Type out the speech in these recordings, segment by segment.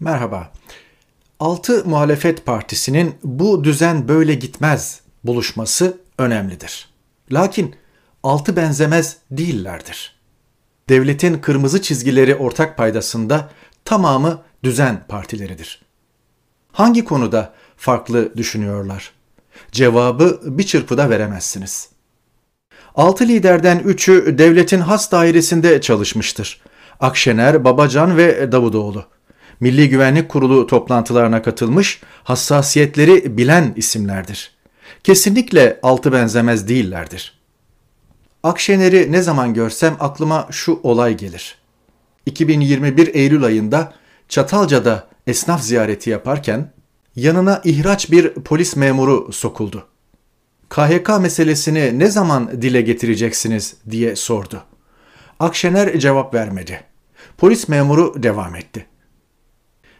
Merhaba. Altı muhalefet partisinin bu düzen böyle gitmez buluşması önemlidir. Lakin altı benzemez değillerdir. Devletin kırmızı çizgileri ortak paydasında tamamı düzen partileridir. Hangi konuda farklı düşünüyorlar? Cevabı bir çırpıda veremezsiniz. Altı liderden üçü devletin has dairesinde çalışmıştır. Akşener, Babacan ve Davutoğlu. Milli Güvenlik Kurulu toplantılarına katılmış, hassasiyetleri bilen isimlerdir. Kesinlikle altı benzemez değillerdir. Akşener'i ne zaman görsem aklıma şu olay gelir. 2021 Eylül ayında Çatalca'da esnaf ziyareti yaparken yanına ihraç bir polis memuru sokuldu. KHK meselesini ne zaman dile getireceksiniz diye sordu. Akşener cevap vermedi. Polis memuru devam etti.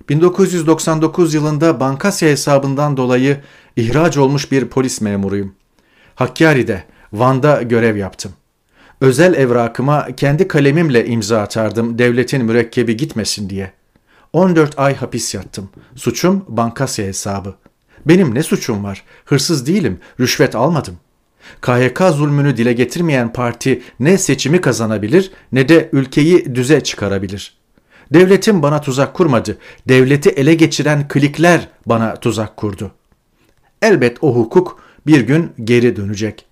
1999 yılında Bankasya hesabından dolayı ihraç olmuş bir polis memuruyum. Hakkari'de, Van'da görev yaptım. Özel evrakıma kendi kalemimle imza atardım devletin mürekkebi gitmesin diye. 14 ay hapis yattım. Suçum Bankasya hesabı. Benim ne suçum var? Hırsız değilim, rüşvet almadım. KHK zulmünü dile getirmeyen parti ne seçimi kazanabilir ne de ülkeyi düze çıkarabilir. Devletim bana tuzak kurmadı. Devleti ele geçiren klikler bana tuzak kurdu. Elbet o hukuk bir gün geri dönecek.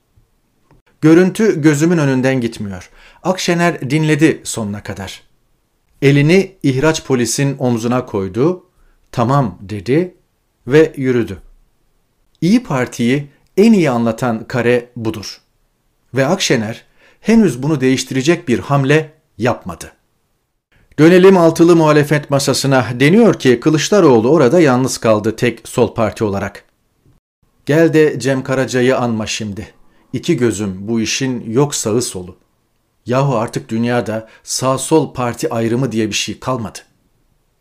Görüntü gözümün önünden gitmiyor. Akşener dinledi sonuna kadar. Elini ihraç polisin omzuna koydu. Tamam dedi ve yürüdü. İyi Parti'yi en iyi anlatan kare budur. Ve Akşener henüz bunu değiştirecek bir hamle yapmadı. Dönelim altılı muhalefet masasına. Deniyor ki Kılıçdaroğlu orada yalnız kaldı tek sol parti olarak. Gel de Cem Karaca'yı anma şimdi. İki gözüm bu işin yok sağı solu. Yahu artık dünyada sağ sol parti ayrımı diye bir şey kalmadı.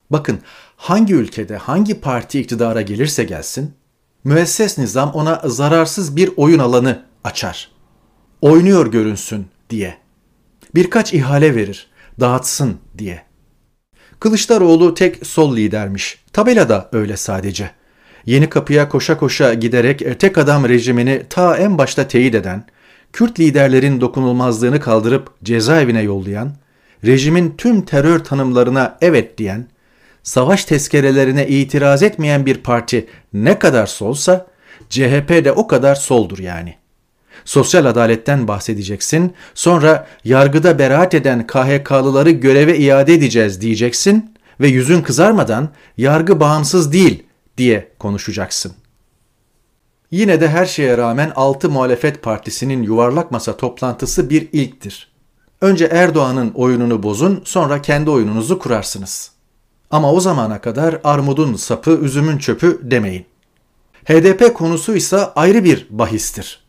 Bakın hangi ülkede hangi parti iktidara gelirse gelsin, müesses nizam ona zararsız bir oyun alanı açar. Oynuyor görünsün diye. Birkaç ihale verir, dağıtsın diye. Kılıçdaroğlu tek sol lidermiş. Tabela da öyle sadece. Yeni kapıya koşa koşa giderek tek adam rejimini ta en başta teyit eden, Kürt liderlerin dokunulmazlığını kaldırıp cezaevine yollayan, rejimin tüm terör tanımlarına evet diyen, savaş tezkerelerine itiraz etmeyen bir parti ne kadar solsa CHP de o kadar soldur yani. Sosyal adaletten bahsedeceksin, sonra yargıda beraat eden KHK'lıları göreve iade edeceğiz diyeceksin ve yüzün kızarmadan yargı bağımsız değil diye konuşacaksın. Yine de her şeye rağmen 6 muhalefet partisinin yuvarlak masa toplantısı bir ilktir. Önce Erdoğan'ın oyununu bozun, sonra kendi oyununuzu kurarsınız. Ama o zamana kadar armudun sapı, üzümün çöpü demeyin. HDP konusu ise ayrı bir bahistir.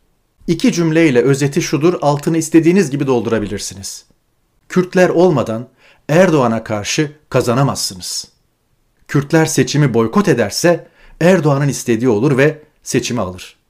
İki cümleyle özeti şudur, altını istediğiniz gibi doldurabilirsiniz. Kürtler olmadan Erdoğan'a karşı kazanamazsınız. Kürtler seçimi boykot ederse Erdoğan'ın istediği olur ve seçimi alır.